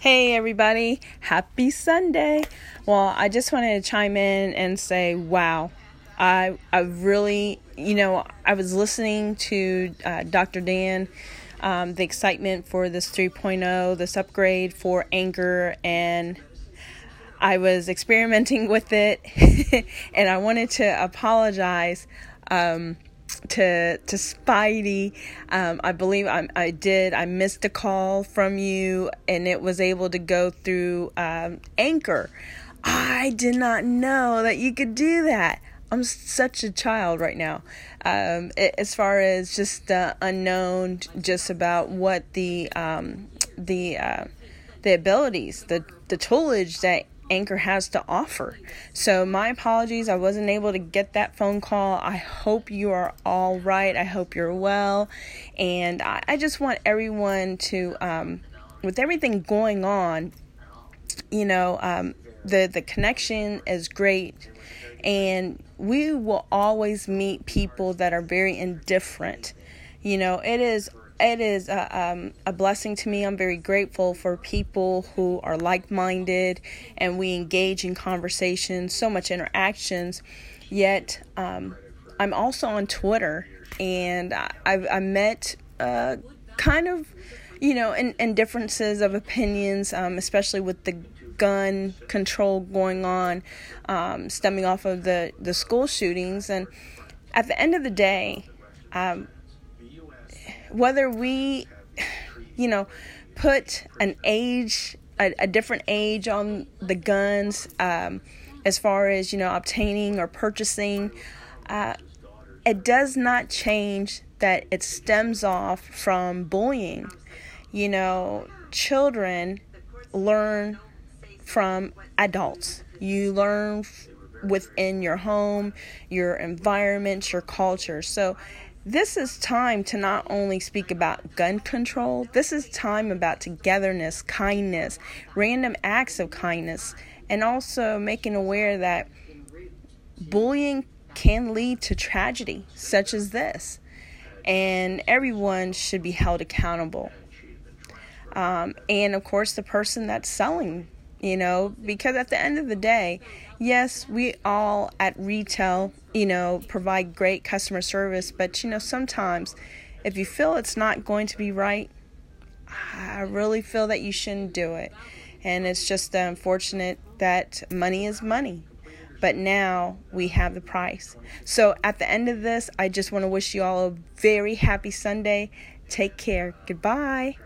Hey, everybody. Happy Sunday. Well, I just wanted to chime in and say, wow. I, I really, you know, I was listening to uh, Dr. Dan, um, the excitement for this 3.0, this upgrade for Anchor, and I was experimenting with it, and I wanted to apologize. Um, to to Spidey. Um, I believe I, I did. I missed a call from you, and it was able to go through um, Anchor. I did not know that you could do that. I'm such a child right now. Um, as far as just unknown, just about what the um, the uh, the abilities, the the toolage that Anchor has to offer. So, my apologies, I wasn't able to get that phone call. I hope you are all right. I hope you're well. And I, I just want everyone to, um, with everything going on, you know, um, the, the connection is great. And we will always meet people that are very indifferent. You know, it is it is a, um, a blessing to me. I'm very grateful for people who are like minded and we engage in conversations, so much interactions. Yet, um, I'm also on Twitter and I, I've, I met uh, kind of, you know, in, in differences of opinions, um, especially with the gun control going on, um, stemming off of the, the school shootings. And at the end of the day, um, whether we, you know, put an age, a, a different age on the guns, um, as far as, you know, obtaining or purchasing, uh, it does not change that it stems off from bullying. You know, children learn from adults. You learn within your home, your environment, your culture. So this is time to not only speak about gun control, this is time about togetherness, kindness, random acts of kindness, and also making aware that bullying can lead to tragedy such as this. And everyone should be held accountable. Um, and of course, the person that's selling you know, because at the end of the day, yes, we all at retail, you know, provide great customer service, but you know, sometimes if you feel it's not going to be right, I really feel that you shouldn't do it. And it's just unfortunate that money is money. But now we have the price. So at the end of this, I just want to wish you all a very happy Sunday. Take care. Goodbye.